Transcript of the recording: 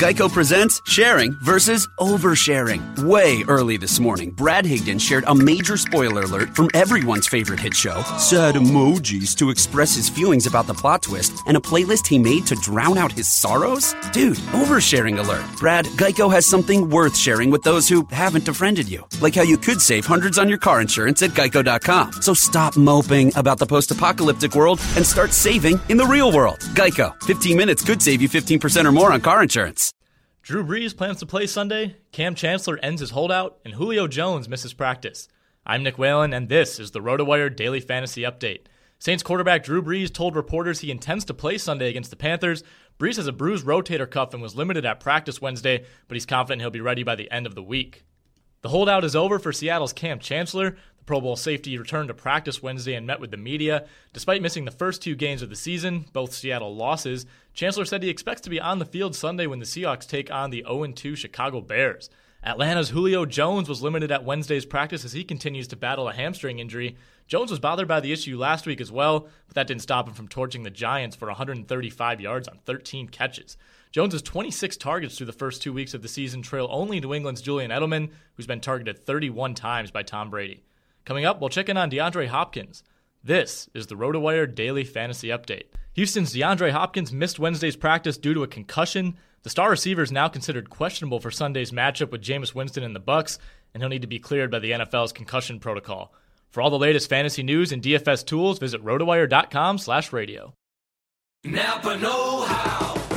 Geico presents sharing versus oversharing. Way early this morning, Brad Higdon shared a major spoiler alert from everyone's favorite hit show, sad emojis to express his feelings about the plot twist, and a playlist he made to drown out his sorrows? Dude, oversharing alert. Brad, Geico has something worth sharing with those who haven't befriended you. Like how you could save hundreds on your car insurance at geico.com. So stop moping about the post apocalyptic world and start saving in the real world. Geico, 15 minutes could save you 15% or more on car insurance. Drew Brees plans to play Sunday, Kam Chancellor ends his holdout, and Julio Jones misses practice. I'm Nick Whalen, and this is the RotoWire Daily Fantasy Update. Saints quarterback Drew Brees told reporters he intends to play Sunday against the Panthers. Brees has a bruised rotator cuff and was limited at practice Wednesday, but he's confident he'll be ready by the end of the week. The holdout is over for Seattle's Kam Chancellor. The Pro Bowl safety returned to practice Wednesday and met with the media. Despite missing the first two games of the season, both Seattle losses, Chancellor said he expects to be on the field Sunday when the Seahawks take on the 0 2 Chicago Bears. Atlanta's Julio Jones was limited at Wednesday's practice as he continues to battle a hamstring injury. Jones was bothered by the issue last week as well, but that didn't stop him from torching the Giants for 135 yards on 13 catches. Jones' 26 targets through the first two weeks of the season trail only New England's Julian Edelman, who's been targeted 31 times by Tom Brady. Coming up, we'll check in on DeAndre Hopkins. This is the RotoWire Daily Fantasy Update. Houston's DeAndre Hopkins missed Wednesday's practice due to a concussion. The star receiver is now considered questionable for Sunday's matchup with Jameis Winston and the Bucs, and he'll need to be cleared by the NFL's concussion protocol. For all the latest fantasy news and DFS tools, visit rotowire.com/radio. Napa Know How.